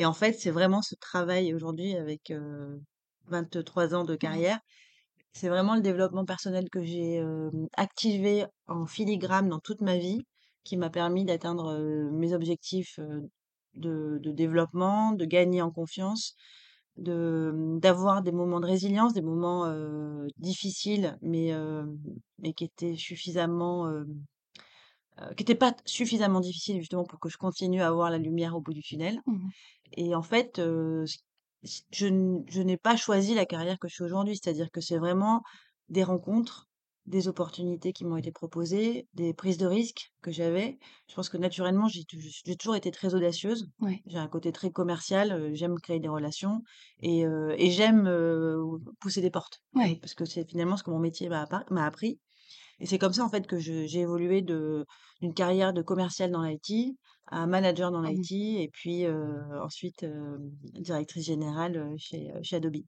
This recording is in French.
et en fait, c'est vraiment ce travail aujourd'hui avec, heu, 23 ans de Ouais. carrière, c'est vraiment le développement personnel que j'ai, activé en filigrane dans toute ma vie, qui m'a permis d'atteindre, mes objectifs, de de développement, de gagner en confiance, de, mmh, d'avoir des moments de résilience, des moments, difficiles, mais, mais qui étaient suffisamment, qui pas suffisamment difficiles justement pour que je continue à voir la lumière au bout du tunnel Mmh mh. Et en fait, je n je n'ai pas choisi la carrière que je fais aujourd'hui. C'est-à-dire que c'est vraiment des rencontres, des opportunités qui m'ont été proposées, des prises de risques que j'avais. Je pense que naturellement, j'ai tou j'ai toujours été très audacieuse. Ouais. J'ai un côté très commercial, j'aime créer des relations et j'aime, pousser des portes, Ouais. parce que c'est finalement ce que mon métier m'a appris et c'est comme ça, en fait, que je j'ai évolué de d'une carrière de commerciale dans l'IT à manager dans Mmh mh. l'IT et puis, heu, ensuite, directrice générale, heu, chez, heu, chez Adobe.